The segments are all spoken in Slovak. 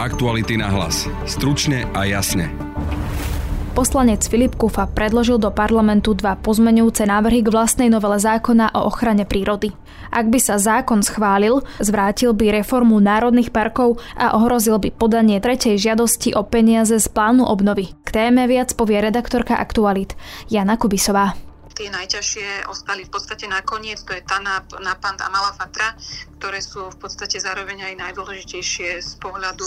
Aktuality na hlas. Stručne a jasne. Poslanec Filip Kufa predložil do parlamentu dva pozmenujúce návrhy k vlastnej novele zákona o ochrane prírody. Ak by sa zákon schválil, zvrátil by reformu národných parkov a ohrozil by podanie tretej žiadosti o peniaze z plánu obnovy. K téme viac povie redaktorka Aktualit Jana Kubisová tie najťažšie ostali v podstate nakoniec, to je Tanap, Napand a Malafatra, ktoré sú v podstate zároveň aj najdôležitejšie z pohľadu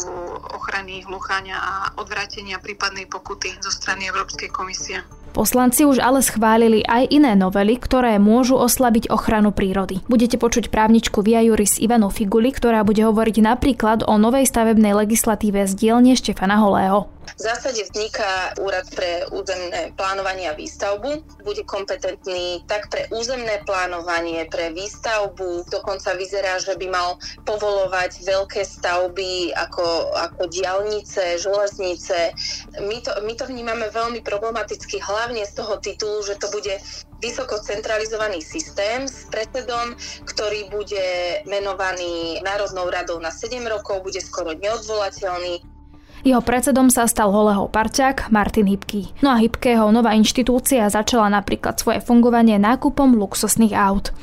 ochrany hluchania a odvrátenia prípadnej pokuty zo strany Európskej komisie. Poslanci už ale schválili aj iné novely, ktoré môžu oslabiť ochranu prírody. Budete počuť právničku Via Juris Ivanu Figuli, ktorá bude hovoriť napríklad o novej stavebnej legislatíve z dielne Štefana Holého. V zásade vzniká úrad pre územné plánovanie a výstavbu. Bude kompetentný tak pre územné plánovanie, pre výstavbu. Dokonca vyzerá, že by mal povolovať veľké stavby ako, ako diálnice, železnice. My to, my to vnímame veľmi problematicky, hlavne z toho titulu, že to bude vysoko centralizovaný systém s predsedom, ktorý bude menovaný Národnou radou na 7 rokov, bude skoro neodvolateľný. Jeho predsedom sa stal Holeho parťák Martin Hybký. No a Hybkého nová inštitúcia začala napríklad svoje fungovanie nákupom luxusných aut.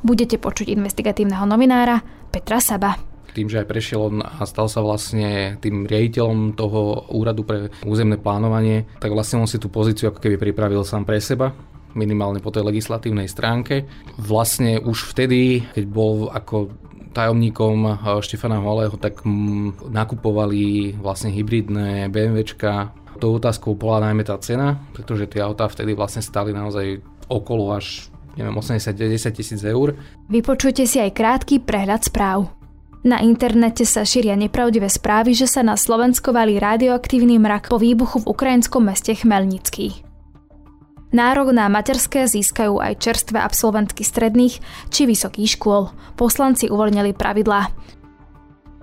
Budete počuť investigatívneho novinára Petra Saba tým, že aj prešiel on a stal sa vlastne tým riaditeľom toho úradu pre územné plánovanie, tak vlastne on si tú pozíciu ako keby pripravil sám pre seba minimálne po tej legislatívnej stránke. Vlastne už vtedy, keď bol ako tajomníkom eh, Štefana Holého, tak nakupovali vlastne hybridné BMWčka. Tou otázkou bola najmä tá cena, pretože tie autá vtedy vlastne stali naozaj okolo až neviem, 80-90 tisíc eur. Vypočujte si aj krátky prehľad správ. Na internete sa šíria nepravdivé správy, že sa na Slovensko valí radioaktívny mrak po výbuchu v ukrajinskom meste Chmelnický. Nárok na materské získajú aj čerstvé absolventky stredných či vysokých škôl. Poslanci uvoľnili pravidlá.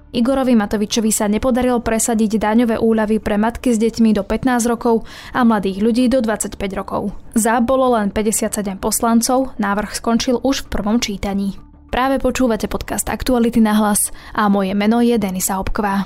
Igorovi Matovičovi sa nepodarilo presadiť daňové úľavy pre matky s deťmi do 15 rokov a mladých ľudí do 25 rokov. Za bolo len 57 poslancov, návrh skončil už v prvom čítaní. Práve počúvate podcast Aktuality na hlas a moje meno je Denisa Hopková.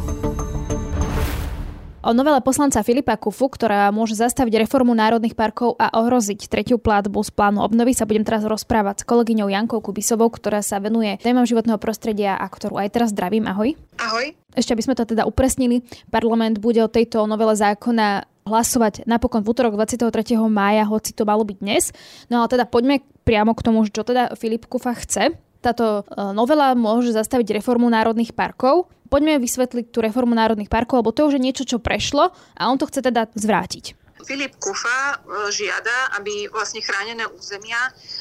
O novele poslanca Filipa Kufu, ktorá môže zastaviť reformu národných parkov a ohroziť tretiu platbu z plánu obnovy, sa budem teraz rozprávať s kolegyňou Jankou Kubisovou, ktorá sa venuje témam životného prostredia a ktorú aj teraz zdravím. Ahoj. Ahoj. Ešte aby sme to teda upresnili, parlament bude o tejto novele zákona hlasovať napokon v útorok 23. mája, hoci to malo byť dnes. No ale teda poďme priamo k tomu, čo teda Filip Kufa chce. Táto e, novela môže zastaviť reformu národných parkov. Poďme vysvetliť tú reformu národných parkov, lebo to už je niečo, čo prešlo a on to chce teda zvrátiť. Filip Kufa e, žiada, aby vlastne chránené územia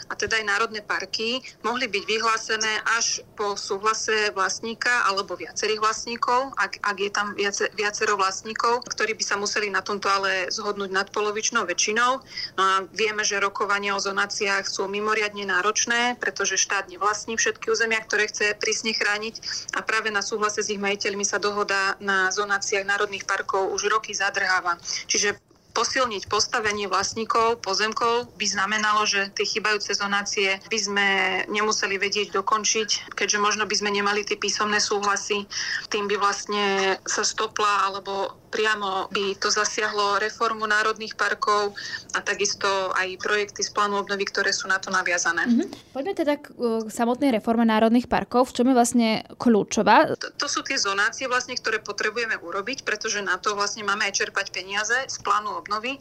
a teda aj národné parky mohli byť vyhlásené až po súhlase vlastníka alebo viacerých vlastníkov, ak, ak je tam viace, viacero vlastníkov, ktorí by sa museli na tomto ale zhodnúť nadpolovičnou väčšinou. No a vieme, že rokovania o zonáciách sú mimoriadne náročné, pretože štát nevlastní všetky územia, ktoré chce prísne chrániť a práve na súhlase s ich majiteľmi sa dohoda na zonáciách národných parkov už roky zadrháva. Čiže posilniť postavenie vlastníkov pozemkov by znamenalo, že tie chybajúce zonácie by sme nemuseli vedieť dokončiť, keďže možno by sme nemali tie písomné súhlasy. Tým by vlastne sa stopla alebo priamo by to zasiahlo reformu národných parkov a takisto aj projekty z plánu obnovy, ktoré sú na to naviazané. Mm-hmm. Poďme teda k, samotnej reforme národných parkov. V čom je vlastne kľúčová? To, to sú tie zonácie, vlastne, ktoré potrebujeme urobiť, pretože na to vlastne máme aj čerpať peniaze z plánu obnovy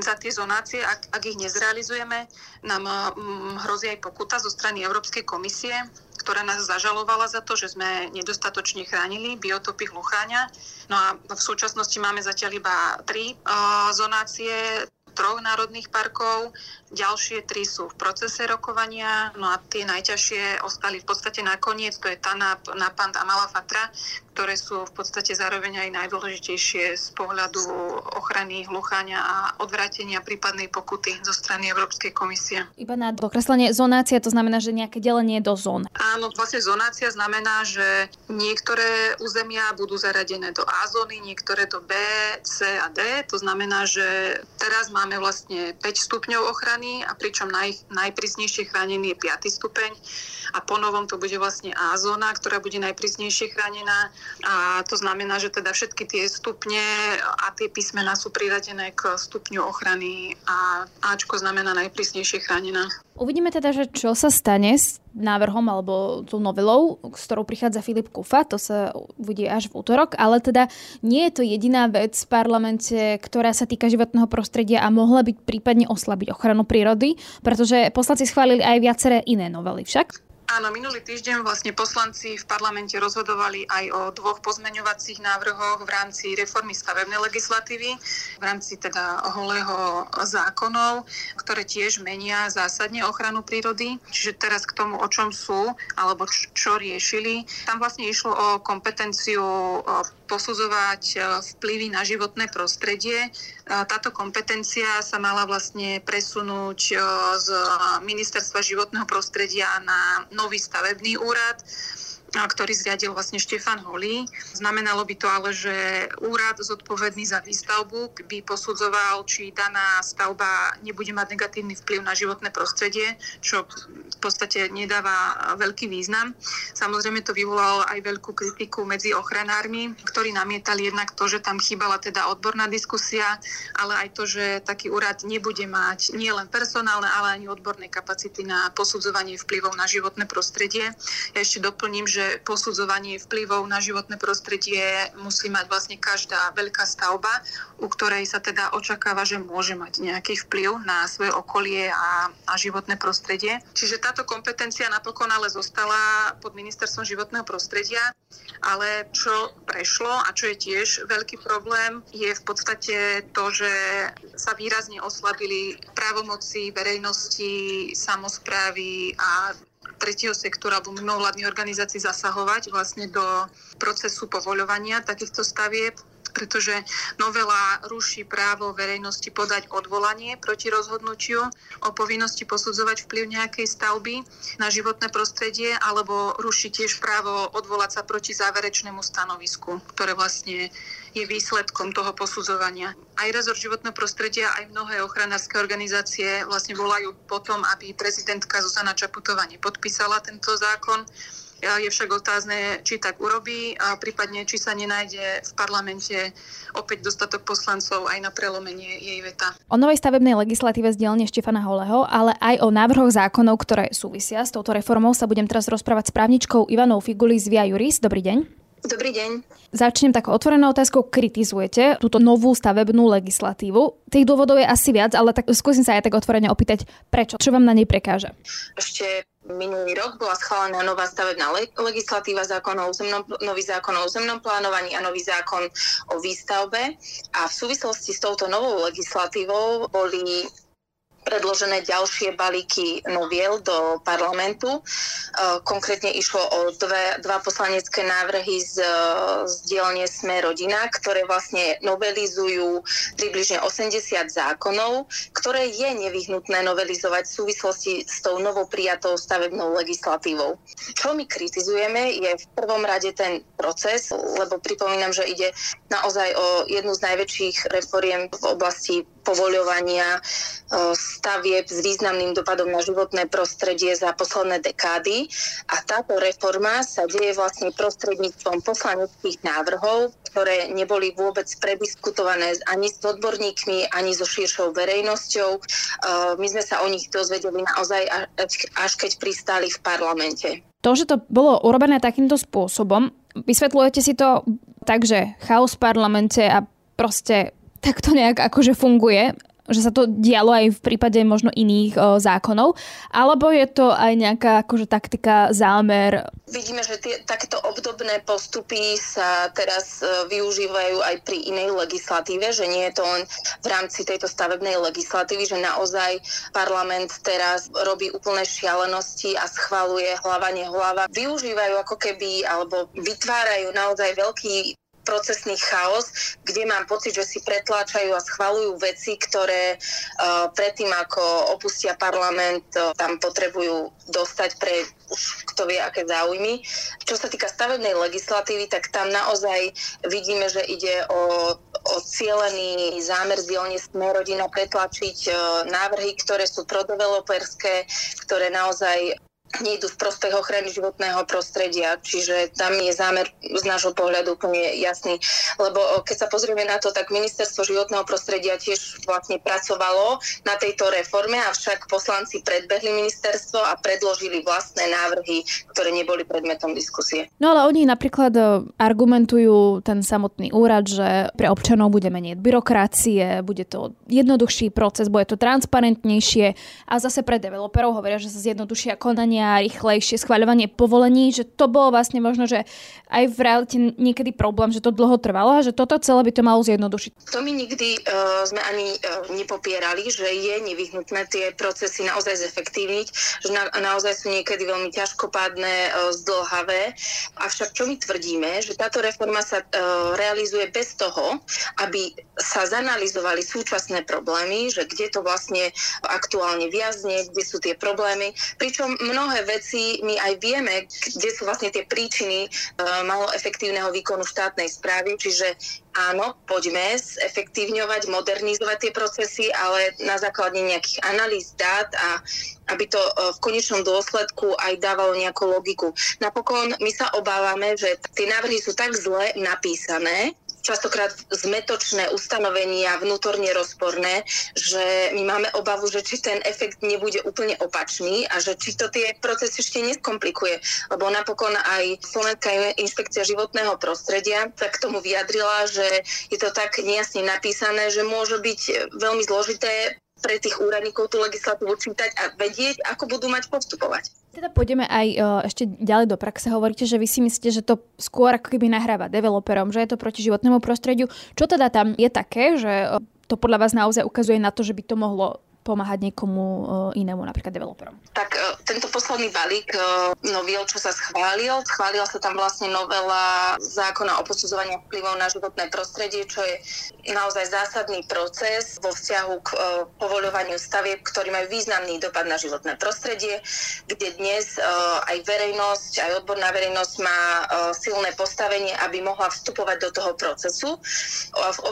za tie zonácie. Ak, ak ich nezrealizujeme, nám hm, hrozí aj pokuta zo strany Európskej komisie, ktorá nás zažalovala za to, že sme nedostatočne chránili biotopy hlucháňa. No a v súčasnosti máme zatiaľ iba tri uh, zonácie troch národných parkov, ďalšie tri sú v procese rokovania, no a tie najťažšie ostali v podstate nakoniec, to je Tanap, Napand a Malafatra, ktoré sú v podstate zároveň aj najdôležitejšie z pohľadu ochrany hluchania a odvrátenia prípadnej pokuty zo strany Európskej komisie. Iba na dokreslenie zonácia, to znamená, že nejaké delenie do zón. Áno, vlastne zonácia znamená, že niektoré územia budú zaradené do A zóny, niektoré do B, C a D. To znamená, že teraz máme vlastne 5 stupňov ochrany a pričom naj, najprísnejšie chránený je 5. stupeň a po novom to bude vlastne A zóna, ktorá bude najprísnejšie chránená a to znamená, že teda všetky tie stupne a tie písmená sú priradené k stupňu ochrany a Ačko znamená najprísnejšie chránená. Uvidíme teda, že čo sa stane s návrhom alebo tou novelou, s ktorou prichádza Filip Kufa, to sa bude až v útorok, ale teda nie je to jediná vec v parlamente, ktorá sa týka životného prostredia a mohla byť prípadne oslabiť ochranu prírody, pretože poslanci schválili aj viaceré iné novely však. Áno, minulý týždeň vlastne poslanci v parlamente rozhodovali aj o dvoch pozmeňovacích návrhoch v rámci reformy stavebnej legislatívy, v rámci teda holého zákonov, ktoré tiež menia zásadne ochranu prírody. Čiže teraz k tomu, o čom sú, alebo čo riešili. Tam vlastne išlo o kompetenciu posudzovať e, vplyvy na životné prostredie. E, táto kompetencia sa mala vlastne presunúť e, z Ministerstva životného prostredia na nový stavebný úrad ktorý zriadil vlastne Štefan Holý. Znamenalo by to ale, že úrad zodpovedný za výstavbu by posudzoval, či daná stavba nebude mať negatívny vplyv na životné prostredie, čo v podstate nedáva veľký význam. Samozrejme to vyvolalo aj veľkú kritiku medzi ochranármi, ktorí namietali jednak to, že tam chýbala teda odborná diskusia, ale aj to, že taký úrad nebude mať nielen personálne, ale ani odborné kapacity na posudzovanie vplyvov na životné prostredie. Ja ešte doplním, že že posudzovanie vplyvov na životné prostredie musí mať vlastne každá veľká stavba, u ktorej sa teda očakáva, že môže mať nejaký vplyv na svoje okolie a, a životné prostredie. Čiže táto kompetencia napokon ale zostala pod ministerstvom životného prostredia, ale čo prešlo a čo je tiež veľký problém, je v podstate to, že sa výrazne oslabili právomoci verejnosti, samozprávy a tretieho sektora alebo mimovládnych organizácií zasahovať vlastne do procesu povoľovania takýchto stavieb pretože novela ruší právo verejnosti podať odvolanie proti rozhodnutiu o povinnosti posudzovať vplyv nejakej stavby na životné prostredie, alebo ruší tiež právo odvolať sa proti záverečnému stanovisku, ktoré vlastne je výsledkom toho posudzovania. Aj rezort životného prostredia, aj mnohé ochranárske organizácie vlastne volajú potom, aby prezidentka Zuzana Čaputová nepodpísala tento zákon, je však otázne, či tak urobí a prípadne, či sa nenájde v parlamente opäť dostatok poslancov aj na prelomenie jej veta. O novej stavebnej legislatíve z dielne Štefana Holeho, ale aj o návrhoch zákonov, ktoré súvisia s touto reformou, sa budem teraz rozprávať s právničkou Ivanou Figuli z Via Juris. Dobrý deň. Dobrý deň. Začnem takou otvorenou otázkou. Kritizujete túto novú stavebnú legislatívu. Tých dôvodov je asi viac, ale tak skúsim sa aj tak otvorene opýtať, prečo? Čo vám na nej prekáža? Ešte minulý rok bola schválená nová stavebná legislatíva, zákon o územnom, nový zákon o územnom plánovaní a nový zákon o výstavbe. A v súvislosti s touto novou legislatívou boli predložené ďalšie balíky noviel do parlamentu. E, konkrétne išlo o dve, dva poslanecké návrhy z, z dielne Sme rodina, ktoré vlastne novelizujú približne 80 zákonov, ktoré je nevyhnutné novelizovať v súvislosti s tou novou prijatou stavebnou legislatívou. Čo my kritizujeme je v prvom rade ten proces, lebo pripomínam, že ide naozaj o jednu z najväčších reforiem v oblasti povoľovania e, stavieb s významným dopadom na životné prostredie za posledné dekády. A táto reforma sa deje vlastne prostredníctvom poslaneckých návrhov, ktoré neboli vôbec prediskutované ani s odborníkmi, ani so širšou verejnosťou. E, my sme sa o nich dozvedeli naozaj až keď pristáli v parlamente. To, že to bolo urobené takýmto spôsobom, vysvetľujete si to tak, že chaos v parlamente a proste tak to nejak akože funguje že sa to dialo aj v prípade možno iných o, zákonov, alebo je to aj nejaká akože taktika, zámer? Vidíme, že tie, takéto obdobné postupy sa teraz e, využívajú aj pri inej legislatíve, že nie je to len v rámci tejto stavebnej legislatívy, že naozaj parlament teraz robí úplné šialenosti a schvaluje hlava nehlava. Využívajú ako keby, alebo vytvárajú naozaj veľký procesný chaos, kde mám pocit, že si pretláčajú a schvalujú veci, ktoré uh, predtým, ako opustia parlament, uh, tam potrebujú dostať pre už kto vie, aké záujmy. Čo sa týka stavebnej legislatívy, tak tam naozaj vidíme, že ide o, o cielený zámer z dielne Smerodina pretlačiť uh, návrhy, ktoré sú prodeveloperské, ktoré naozaj nejdu v prospech ochrany životného prostredia. Čiže tam je zámer z nášho pohľadu úplne jasný. Lebo keď sa pozrieme na to, tak ministerstvo životného prostredia tiež vlastne pracovalo na tejto reforme, avšak poslanci predbehli ministerstvo a predložili vlastné návrhy, ktoré neboli predmetom diskusie. No ale oni napríklad e, argumentujú ten samotný úrad, že pre občanov bude menej byrokracie, bude to jednoduchší proces, bude to transparentnejšie a zase pre developerov hovoria, že sa zjednodušia konania a rýchlejšie schváľovanie povolení, že to bolo vlastne možno, že aj v realite niekedy problém, že to dlho trvalo a že toto celé by to malo zjednodušiť. To my nikdy uh, sme ani uh, nepopierali, že je nevyhnutné tie procesy naozaj zefektívniť, že na, naozaj sú niekedy veľmi ťažkopádne, uh, zdlhavé. Avšak čo my tvrdíme, že táto reforma sa uh, realizuje bez toho, aby sa zanalizovali súčasné problémy, že kde to vlastne aktuálne viazne, kde sú tie problémy. Pričom mnohé mnohé veci my aj vieme, kde sú vlastne tie príčiny uh, malo efektívneho výkonu štátnej správy, čiže áno, poďme zefektívňovať, modernizovať tie procesy, ale na základe nejakých analýz dát a aby to uh, v konečnom dôsledku aj dávalo nejakú logiku. Napokon my sa obávame, že tie návrhy sú tak zle napísané, častokrát zmetočné ustanovenia, vnútorne rozporné, že my máme obavu, že či ten efekt nebude úplne opačný a že či to tie procesy ešte neskomplikuje. Lebo napokon aj Slovenská inšpekcia životného prostredia sa k tomu vyjadrila, že je to tak nejasne napísané, že môže byť veľmi zložité pre tých úradníkov tú legislatívu čítať a vedieť, ako budú mať postupovať. Teda pôjdeme aj o, ešte ďalej do praxe. Hovoríte, že vy si myslíte, že to skôr ako keby nahráva developerom, že je to proti životnému prostrediu. Čo teda tam je také, že to podľa vás naozaj ukazuje na to, že by to mohlo pomáhať niekomu eh, inému, napríklad developerom? Tak eh, tento posledný balík eh, noviel, čo sa schválil, schválila sa tam vlastne novela zákona o posudzovaní vplyvov na životné prostredie, čo je naozaj zásadný proces vo vzťahu k povoľovaniu stavieb, ktorý majú významný dopad na životné prostredie, kde dnes aj verejnosť, aj odborná verejnosť má silné postavenie, aby mohla vstupovať do toho procesu,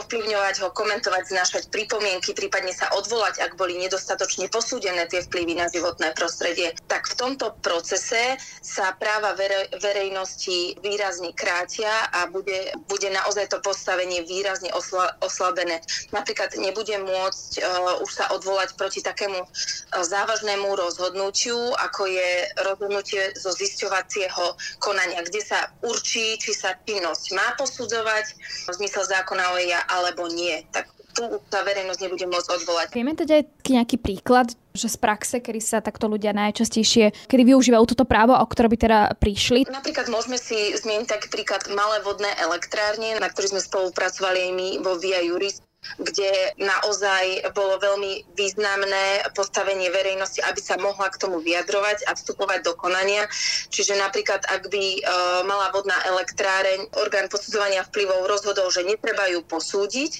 ovplyvňovať ho, komentovať, znášať pripomienky, prípadne sa odvolať, ak boli nedostatočne posúdené tie vplyvy na životné prostredie, tak v tomto procese sa práva verejnosti výrazne krátia a bude, bude naozaj to postavenie výrazne osla, oslabené. Napríklad nebude môcť uh, už sa odvolať proti takému uh, závažnému rozhodnutiu, ako je rozhodnutie zo zisťovacieho konania, kde sa určí, či sa činnosť má posudzovať v zmysle zákona o EIA alebo nie. Tak tu tá verejnosť nebude môcť odvolať. Vieme teda aj nejaký príklad, že z praxe, kedy sa takto ľudia najčastejšie, kedy využívajú toto právo, o ktoré by teda prišli? Napríklad môžeme si zmieniť taký príklad malé vodné elektrárne, na ktorých sme spolupracovali aj my vo Via Juris kde naozaj bolo veľmi významné postavenie verejnosti, aby sa mohla k tomu vyjadrovať a vstupovať do konania. Čiže napríklad, ak by uh, mala vodná elektráreň, orgán posudzovania vplyvov rozhodol, že netreba ju posúdiť,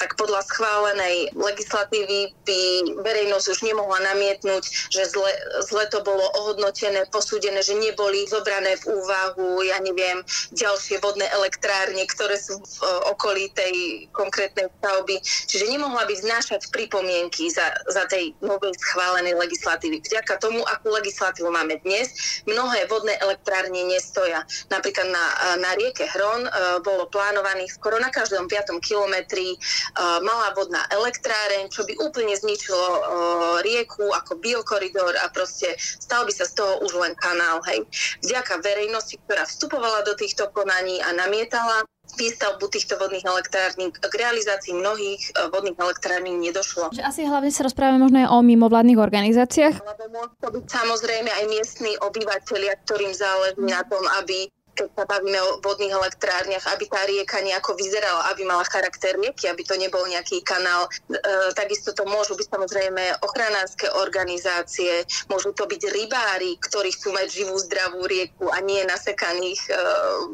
tak podľa schválenej legislatívy by verejnosť už nemohla namietnúť, že zle, zle to bolo ohodnotené, posúdené, že neboli zobrané v úvahu, ja neviem, ďalšie vodné elektrárne, ktoré sú v uh, okolí tej konkrétnej stavby stavby, čiže nemohla by znášať pripomienky za, za tej novej schválenej legislatívy. Vďaka tomu, akú legislatívu máme dnes, mnohé vodné elektrárne nestoja. Napríklad na, na rieke Hron uh, bolo plánovaných skoro na každom 5. kilometri uh, malá vodná elektráreň, čo by úplne zničilo uh, rieku ako biokoridor a proste stal by sa z toho už len kanál. Hej. Vďaka verejnosti, ktorá vstupovala do týchto konaní a namietala, výstavbu týchto vodných elektrární k realizácii mnohých e, vodných elektrární nedošlo. Že asi hlavne sa rozprávame možno aj o mimovládnych organizáciách. Lebo môžu to byť samozrejme aj miestni obyvateľia, ktorým záleží na tom, aby keď sa bavíme o vodných elektrárniach, aby tá rieka nejako vyzerala, aby mala charakter rieky, aby to nebol nejaký kanál. E, takisto to môžu byť samozrejme ochranárske organizácie, môžu to byť rybári, ktorí chcú mať živú, zdravú rieku a nie nasekaných e,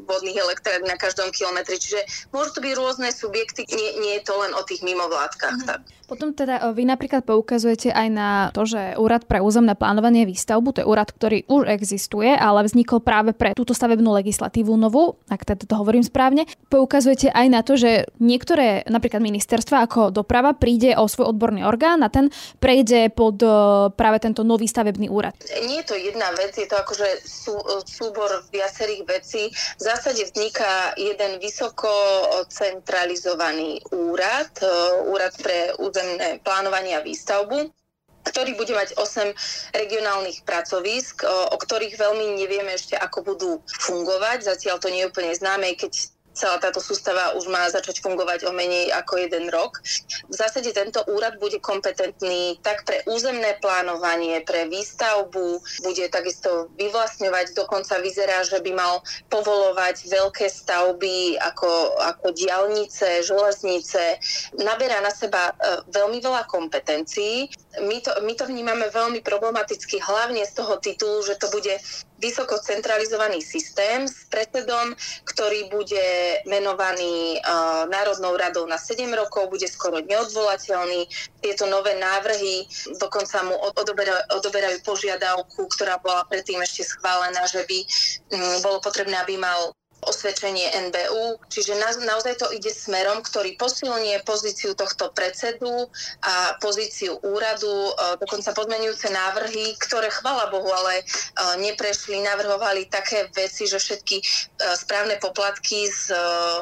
vodných elektrární na každom kilometri. Čiže môžu to byť rôzne subjekty, nie, nie je to len o tých mimovládkach. Mm-hmm. Tak. Potom teda e, vy napríklad poukazujete aj na to, že Úrad pre územné plánovanie výstavbu, to je úrad, ktorý už existuje, ale vznikol práve pre túto stavebnú legislatívu novú, ak teda to hovorím správne. Poukazujete aj na to, že niektoré napríklad ministerstva ako doprava príde o svoj odborný orgán a ten prejde pod e, práve tento nový stavebný úrad. Nie je to jedna vec, je to akože sú, súbor viacerých vecí. V zásade vzniká jeden vysoko centralizovaný úrad, e, úrad pre územné plánovanie a výstavbu ktorý bude mať 8 regionálnych pracovísk, o, o ktorých veľmi nevieme ešte, ako budú fungovať. Zatiaľ to nie je úplne známe, keď celá táto sústava už má začať fungovať o menej ako jeden rok. V zásade tento úrad bude kompetentný tak pre územné plánovanie, pre výstavbu, bude takisto vyvlastňovať, dokonca vyzerá, že by mal povolovať veľké stavby ako, ako diálnice, železnice. Naberá na seba e, veľmi veľa kompetencií. My to, my to vnímame veľmi problematicky, hlavne z toho titulu, že to bude vysoko centralizovaný systém s predsedom, ktorý bude menovaný uh, Národnou radou na 7 rokov, bude skoro neodvolateľný. Tieto nové návrhy dokonca mu odoberajú, odoberajú požiadavku, ktorá bola predtým ešte schválená, že by um, bolo potrebné, aby mal osvedčenie NBU, čiže na, naozaj to ide smerom, ktorý posilnie pozíciu tohto predsedu a pozíciu úradu, e, dokonca podmenujúce návrhy, ktoré chvala Bohu, ale e, neprešli, navrhovali také veci, že všetky e, správne poplatky z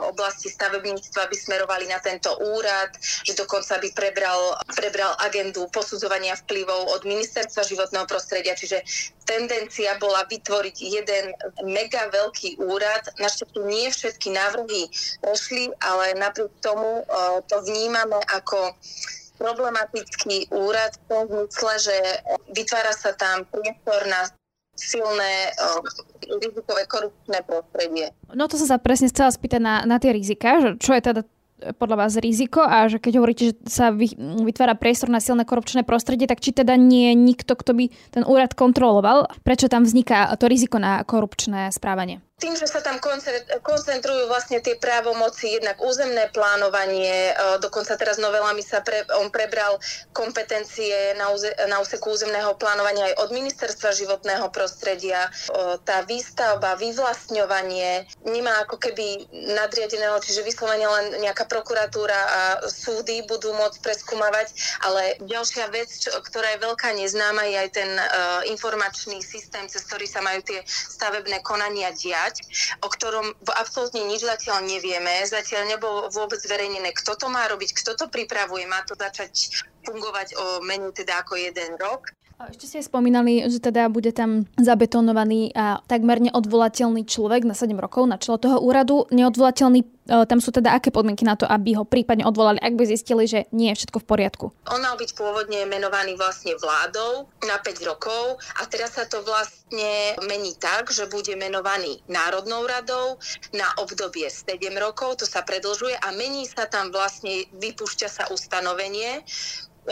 oblasti stavebníctva by smerovali na tento úrad, že dokonca by prebral, prebral agendu posudzovania vplyvov od ministerstva životného prostredia, čiže tendencia bola vytvoriť jeden mega veľký úrad. Našťastie nie všetky návrhy prešli, ale napriek tomu uh, to vnímame ako problematický úrad v tom zmysle, že vytvára sa tam priestor na silné uh, rizikové korupčné prostredie. No to som sa presne chcela spýtať na, na tie rizika, že čo je teda podľa vás riziko a že keď hovoríte, že sa vytvára priestor na silné korupčné prostredie, tak či teda nie je nikto, kto by ten úrad kontroloval? Prečo tam vzniká to riziko na korupčné správanie? Tým, že sa tam koncentrujú vlastne tie právomoci, jednak územné plánovanie, e, dokonca teraz novelami sa pre, on prebral kompetencie na, úze, na úseku územného plánovania aj od ministerstva životného prostredia. E, tá výstavba, vyvlastňovanie nemá ako keby nadriadeného, čiže vyslovene len nejaká prokuratúra a súdy budú môcť preskúmavať, ale ďalšia vec, čo, ktorá je veľká neznáma, je aj ten uh, informačný systém, cez ktorý sa majú tie stavebné konania diať diať, o ktorom absolútne nič zatiaľ nevieme. Zatiaľ nebolo vôbec zverejnené, kto to má robiť, kto to pripravuje. Má to začať fungovať o menej teda ako jeden rok. Ešte ste spomínali, že teda bude tam zabetonovaný a takmer neodvolateľný človek na 7 rokov na čelo toho úradu. Neodvolateľný, e, tam sú teda aké podmienky na to, aby ho prípadne odvolali, ak by zistili, že nie je všetko v poriadku? On mal byť pôvodne menovaný vlastne vládou na 5 rokov a teraz sa to vlastne mení tak, že bude menovaný Národnou radou na obdobie 7 rokov, to sa predlžuje a mení sa tam vlastne, vypúšťa sa ustanovenie,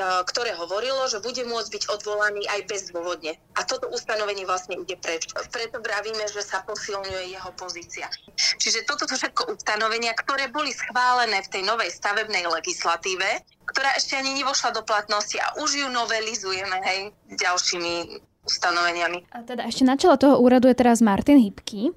ktoré hovorilo, že bude môcť byť odvolaný aj bezdôvodne. A toto ustanovenie vlastne ide preč. Preto vravíme, že sa posilňuje jeho pozícia. Čiže toto sú všetko ustanovenia, ktoré boli schválené v tej novej stavebnej legislatíve, ktorá ešte ani nevošla do platnosti a už ju novelizujeme hej, ďalšími ustanoveniami. A teda ešte na čele toho úradu je teraz Martin Hybky.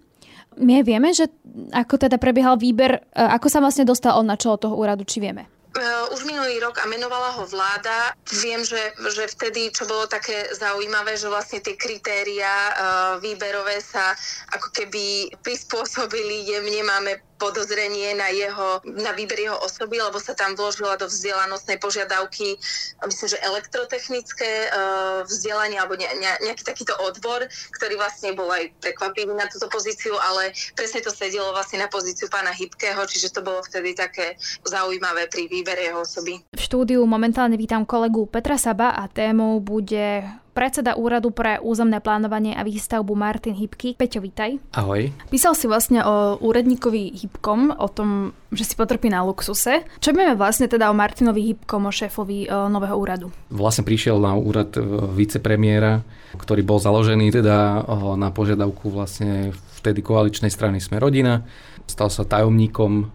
My vieme, že ako teda prebiehal výber, e, ako sa vlastne dostal on na čelo toho úradu, či vieme? Uh, už minulý rok a menovala ho vláda. Viem, že, že vtedy, čo bolo také zaujímavé, že vlastne tie kritéria uh, výberové sa ako keby prispôsobili jemne. Máme podozrenie na, jeho, na výber jeho osoby, lebo sa tam vložila do vzdelanostnej požiadavky, myslím, že elektrotechnické uh, vzdelanie alebo ne, ne, nejaký takýto odbor, ktorý vlastne bol aj prekvapivý na túto pozíciu, ale presne to sedelo vlastne na pozíciu pána Hybkého, čiže to bolo vtedy také zaujímavé pri výbere jeho osoby. V štúdiu momentálne vítam kolegu Petra Saba a témou bude predseda Úradu pre územné plánovanie a výstavbu Martin Hybky. Peťo, vítaj. Ahoj. Písal si vlastne o úradníkovi Hybkom, o tom, že si potrpí na luxuse. Čo vieme vlastne teda o Martinovi Hybkom, o šéfovi e, nového úradu? Vlastne prišiel na úrad e, vicepremiéra, ktorý bol založený teda na požiadavku vlastne vtedy koaličnej strany Sme rodina. Stal sa tajomníkom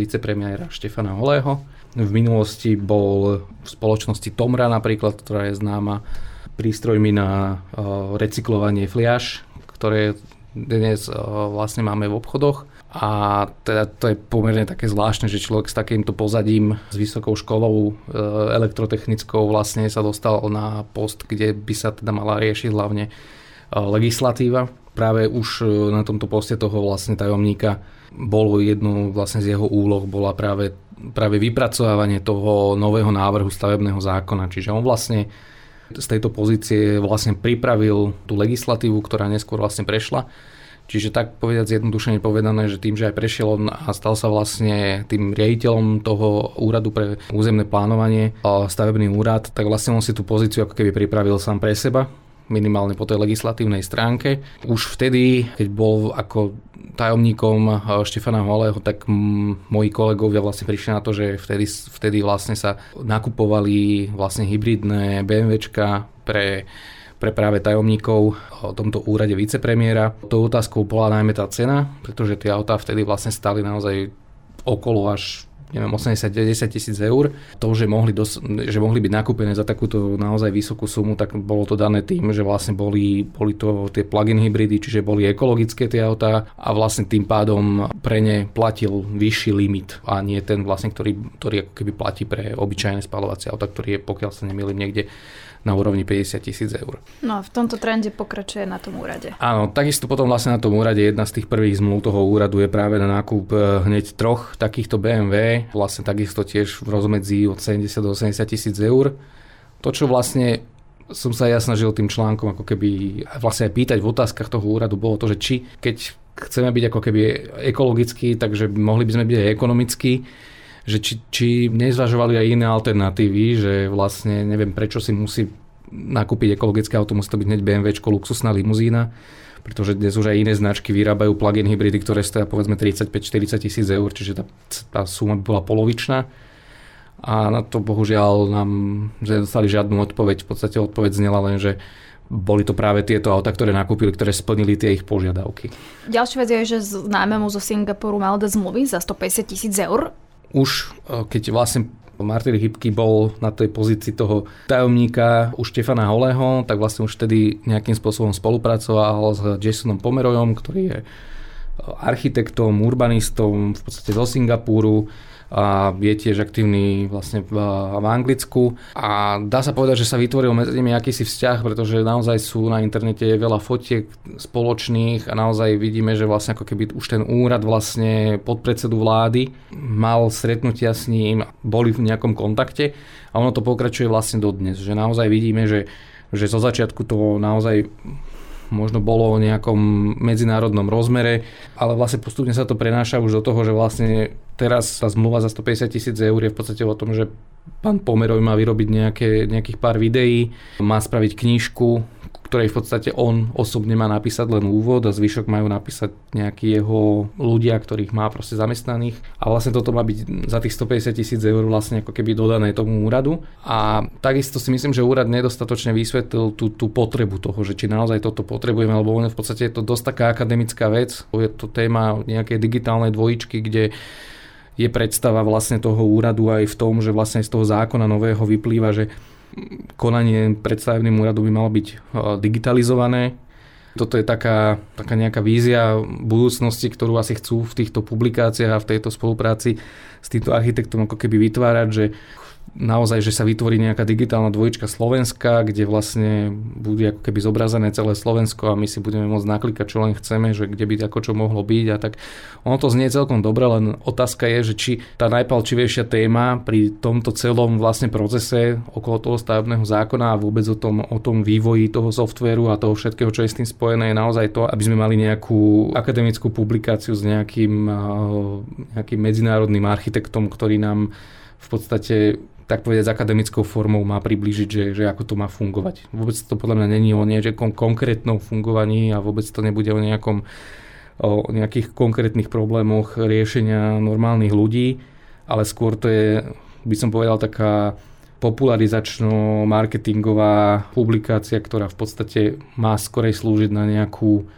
vicepremiéra Štefana Holého. V minulosti bol v spoločnosti Tomra napríklad, ktorá je známa prístrojmi na recyklovanie fliaž, ktoré dnes vlastne máme v obchodoch. A teda to je pomerne také zvláštne, že človek s takýmto pozadím, s vysokou školou e, elektrotechnickou vlastne sa dostal na post, kde by sa teda mala riešiť hlavne legislatíva. Práve už e, na tomto poste toho vlastne tajomníka bolo jedno vlastne z jeho úloh bola práve, práve vypracovávanie toho nového návrhu stavebného zákona. Čiže on vlastne z tejto pozície vlastne pripravil tú legislatívu, ktorá neskôr vlastne prešla. Čiže tak povedať zjednodušene povedané, že tým, že aj prešiel on a stal sa vlastne tým riaditeľom toho úradu pre územné plánovanie, stavebný úrad, tak vlastne on si tú pozíciu ako keby pripravil sám pre seba minimálne po tej legislatívnej stránke. Už vtedy, keď bol ako tajomníkom eh, Štefana Holého, tak moji kolegovia vlastne prišli na to, že vtedy, vtedy vlastne sa nakupovali vlastne hybridné BMWčka pre pre práve tajomníkov o tomto úrade vicepremiéra. Tou otázkou bola najmä tá cena, pretože tie autá vtedy vlastne stali naozaj okolo až neviem, 80-90 tisíc eur. To, že mohli, dos- že mohli byť nakúpené za takúto naozaj vysokú sumu, tak bolo to dané tým, že vlastne boli, boli to tie plug-in hybridy, čiže boli ekologické tie autá a vlastne tým pádom pre ne platil vyšší limit a nie ten vlastne, ktorý, ktorý ako keby platí pre obyčajné spalovacie auta, ktorý je, pokiaľ sa nemýlim, niekde na úrovni 50 tisíc eur. No a v tomto trende pokračuje na tom úrade. Áno, takisto potom vlastne na tom úrade jedna z tých prvých zmluv toho úradu je práve na nákup e, hneď troch takýchto BMW, vlastne takisto tiež v rozmedzi od 70 do 80 tisíc eur. To, čo vlastne som sa ja snažil tým článkom ako keby vlastne aj pýtať v otázkach toho úradu, bolo to, že či keď chceme byť ako keby ekologický, takže mohli by sme byť aj ekonomickí, že či, či nezvažovali aj iné alternatívy, že vlastne neviem prečo si musí nakúpiť ekologické auto, musí to byť hneď BMW, luxusná limuzína, pretože dnes už aj iné značky vyrábajú plug-in hybridy, ktoré stoja povedzme 35-40 tisíc eur, čiže tá, tá suma by bola polovičná. A na to bohužiaľ nám nedostali žiadnu odpoveď. V podstate odpoveď znela len, že boli to práve tieto auta, ktoré nakúpili, ktoré splnili tie ich požiadavky. Ďalšia vec je, že známemu zo Singapuru mal dať zmluvy za 150 tisíc eur už e, keď vlastne Martin Hybky bol na tej pozícii toho tajomníka u Štefana Holého, tak vlastne už vtedy nejakým spôsobom spolupracoval s Jasonom Pomerojom, ktorý je e, architektom, urbanistom v podstate zo Singapúru a je tiež aktívny vlastne v, v Anglicku. A dá sa povedať, že sa vytvoril medzi nimi akýsi vzťah, pretože naozaj sú na internete veľa fotiek spoločných a naozaj vidíme, že vlastne ako keby už ten úrad vlastne podpredsedu vlády mal stretnutia s ním, boli v nejakom kontakte a ono to pokračuje vlastne dodnes, že naozaj vidíme, že že zo začiatku to naozaj možno bolo o nejakom medzinárodnom rozmere, ale vlastne postupne sa to prenáša už do toho, že vlastne teraz tá zmluva za 150 tisíc eur je v podstate o tom, že pán Pomeroj má vyrobiť nejaké, nejakých pár videí, má spraviť knižku, ktorej v podstate on osobne má napísať len úvod a zvyšok majú napísať nejakí jeho ľudia, ktorých má proste zamestnaných. A vlastne toto má byť za tých 150 tisíc eur vlastne ako keby dodané tomu úradu. A takisto si myslím, že úrad nedostatočne vysvetlil tú, tú potrebu toho, že či naozaj toto potrebujeme, lebo v podstate je to dosť taká akademická vec. Je to téma nejakej digitálnej dvojičky, kde je predstava vlastne toho úradu aj v tom, že vlastne z toho zákona nového vyplýva, že konanie pred stavebným úradu by malo byť e, digitalizované. Toto je taká, taká nejaká vízia budúcnosti, ktorú asi chcú v týchto publikáciách a v tejto spolupráci s týmto architektom ako keby vytvárať, že naozaj, že sa vytvorí nejaká digitálna dvojička Slovenska, kde vlastne bude ako keby zobrazené celé Slovensko a my si budeme môcť naklikať, čo len chceme, že kde by ako čo mohlo byť a tak. Ono to znie celkom dobre, len otázka je, že či tá najpalčivejšia téma pri tomto celom vlastne procese okolo toho stavebného zákona a vôbec o tom, o tom vývoji toho softvéru a toho všetkého, čo je s tým spojené, je naozaj to, aby sme mali nejakú akademickú publikáciu s nejakým, nejakým medzinárodným architektom, ktorý nám v podstate tak povedať, s akademickou formou má priblížiť, že, že ako to má fungovať. Vôbec to podľa mňa není o nejakom konkrétnom fungovaní a vôbec to nebude o nejakom o nejakých konkrétnych problémoch riešenia normálnych ľudí, ale skôr to je, by som povedal, taká popularizačno-marketingová publikácia, ktorá v podstate má skorej slúžiť na nejakú,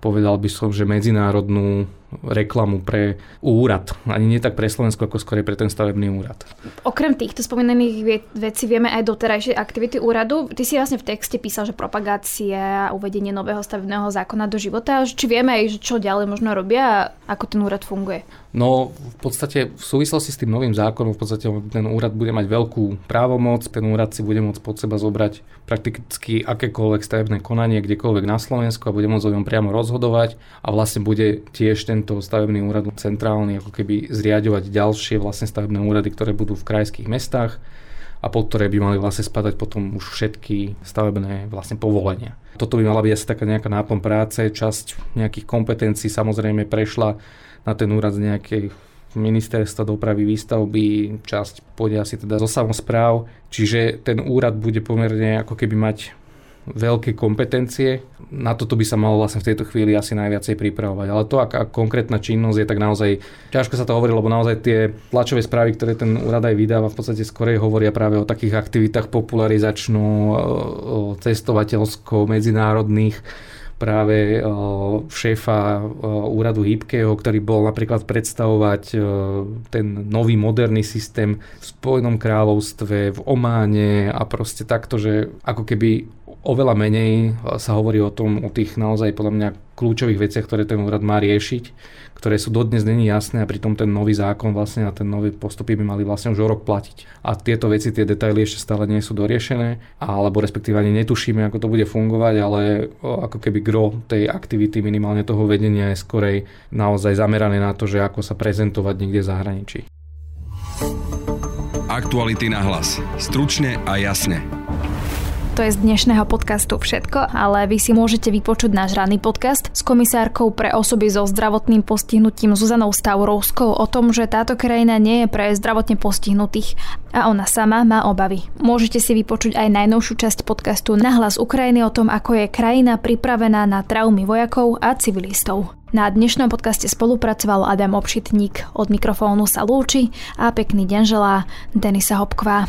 povedal by som, že medzinárodnú reklamu pre úrad. Ani nie tak pre Slovensko, ako skôr pre ten stavebný úrad. Okrem týchto spomínaných vecí vieme aj doterajšie aktivity úradu. Ty si vlastne v texte písal, že propagácia a uvedenie nového stavebného zákona do života. Či vieme aj, čo ďalej možno robia a ako ten úrad funguje? No v podstate v súvislosti s tým novým zákonom v podstate ten úrad bude mať veľkú právomoc, ten úrad si bude môcť pod seba zobrať prakticky akékoľvek stavebné konanie kdekoľvek na Slovensku a bude môcť o ňom priamo rozhodovať a vlastne bude tiež tento stavebný úrad centrálny ako keby zriadovať ďalšie vlastne stavebné úrady, ktoré budú v krajských mestách a pod ktoré by mali vlastne spadať potom už všetky stavebné vlastne povolenia. Toto by mala byť asi taká nejaká náplň práce, časť nejakých kompetencií samozrejme prešla na ten úrad z nejakej ministerstva dopravy výstavby, časť pôjde asi teda zo samozpráv, čiže ten úrad bude pomerne ako keby mať veľké kompetencie. Na toto by sa malo vlastne v tejto chvíli asi najviacej pripravovať. Ale to, aká konkrétna činnosť je, tak naozaj ťažko sa to hovorí, lebo naozaj tie tlačové správy, ktoré ten úrad aj vydáva, v podstate skorej hovoria práve o takých aktivitách popularizačno, cestovateľsko, medzinárodných práve šéfa úradu Hybkeho, ktorý bol napríklad predstavovať ten nový moderný systém v Spojenom kráľovstve, v Ománe a proste takto, že ako keby oveľa menej sa hovorí o tom, o tých naozaj podľa mňa kľúčových veciach, ktoré ten úrad má riešiť ktoré sú dodnes není jasné a pritom ten nový zákon vlastne a ten nový postupy by mali vlastne už o rok platiť. A tieto veci, tie detaily ešte stále nie sú doriešené, alebo respektíve ani netušíme, ako to bude fungovať, ale ako keby gro tej aktivity minimálne toho vedenia je skorej naozaj zamerané na to, že ako sa prezentovať niekde v zahraničí. Aktuality na hlas. Stručne a jasne. To je z dnešného podcastu všetko, ale vy si môžete vypočuť náš ranný podcast s komisárkou pre osoby so zdravotným postihnutím Zuzanou Stavrovskou o tom, že táto krajina nie je pre zdravotne postihnutých a ona sama má obavy. Môžete si vypočuť aj najnovšiu časť podcastu Nahlas Ukrajiny o tom, ako je krajina pripravená na traumy vojakov a civilistov. Na dnešnom podcaste spolupracoval Adam Obšitník. Od mikrofónu sa lúči a pekný deň želá Denisa Hopková.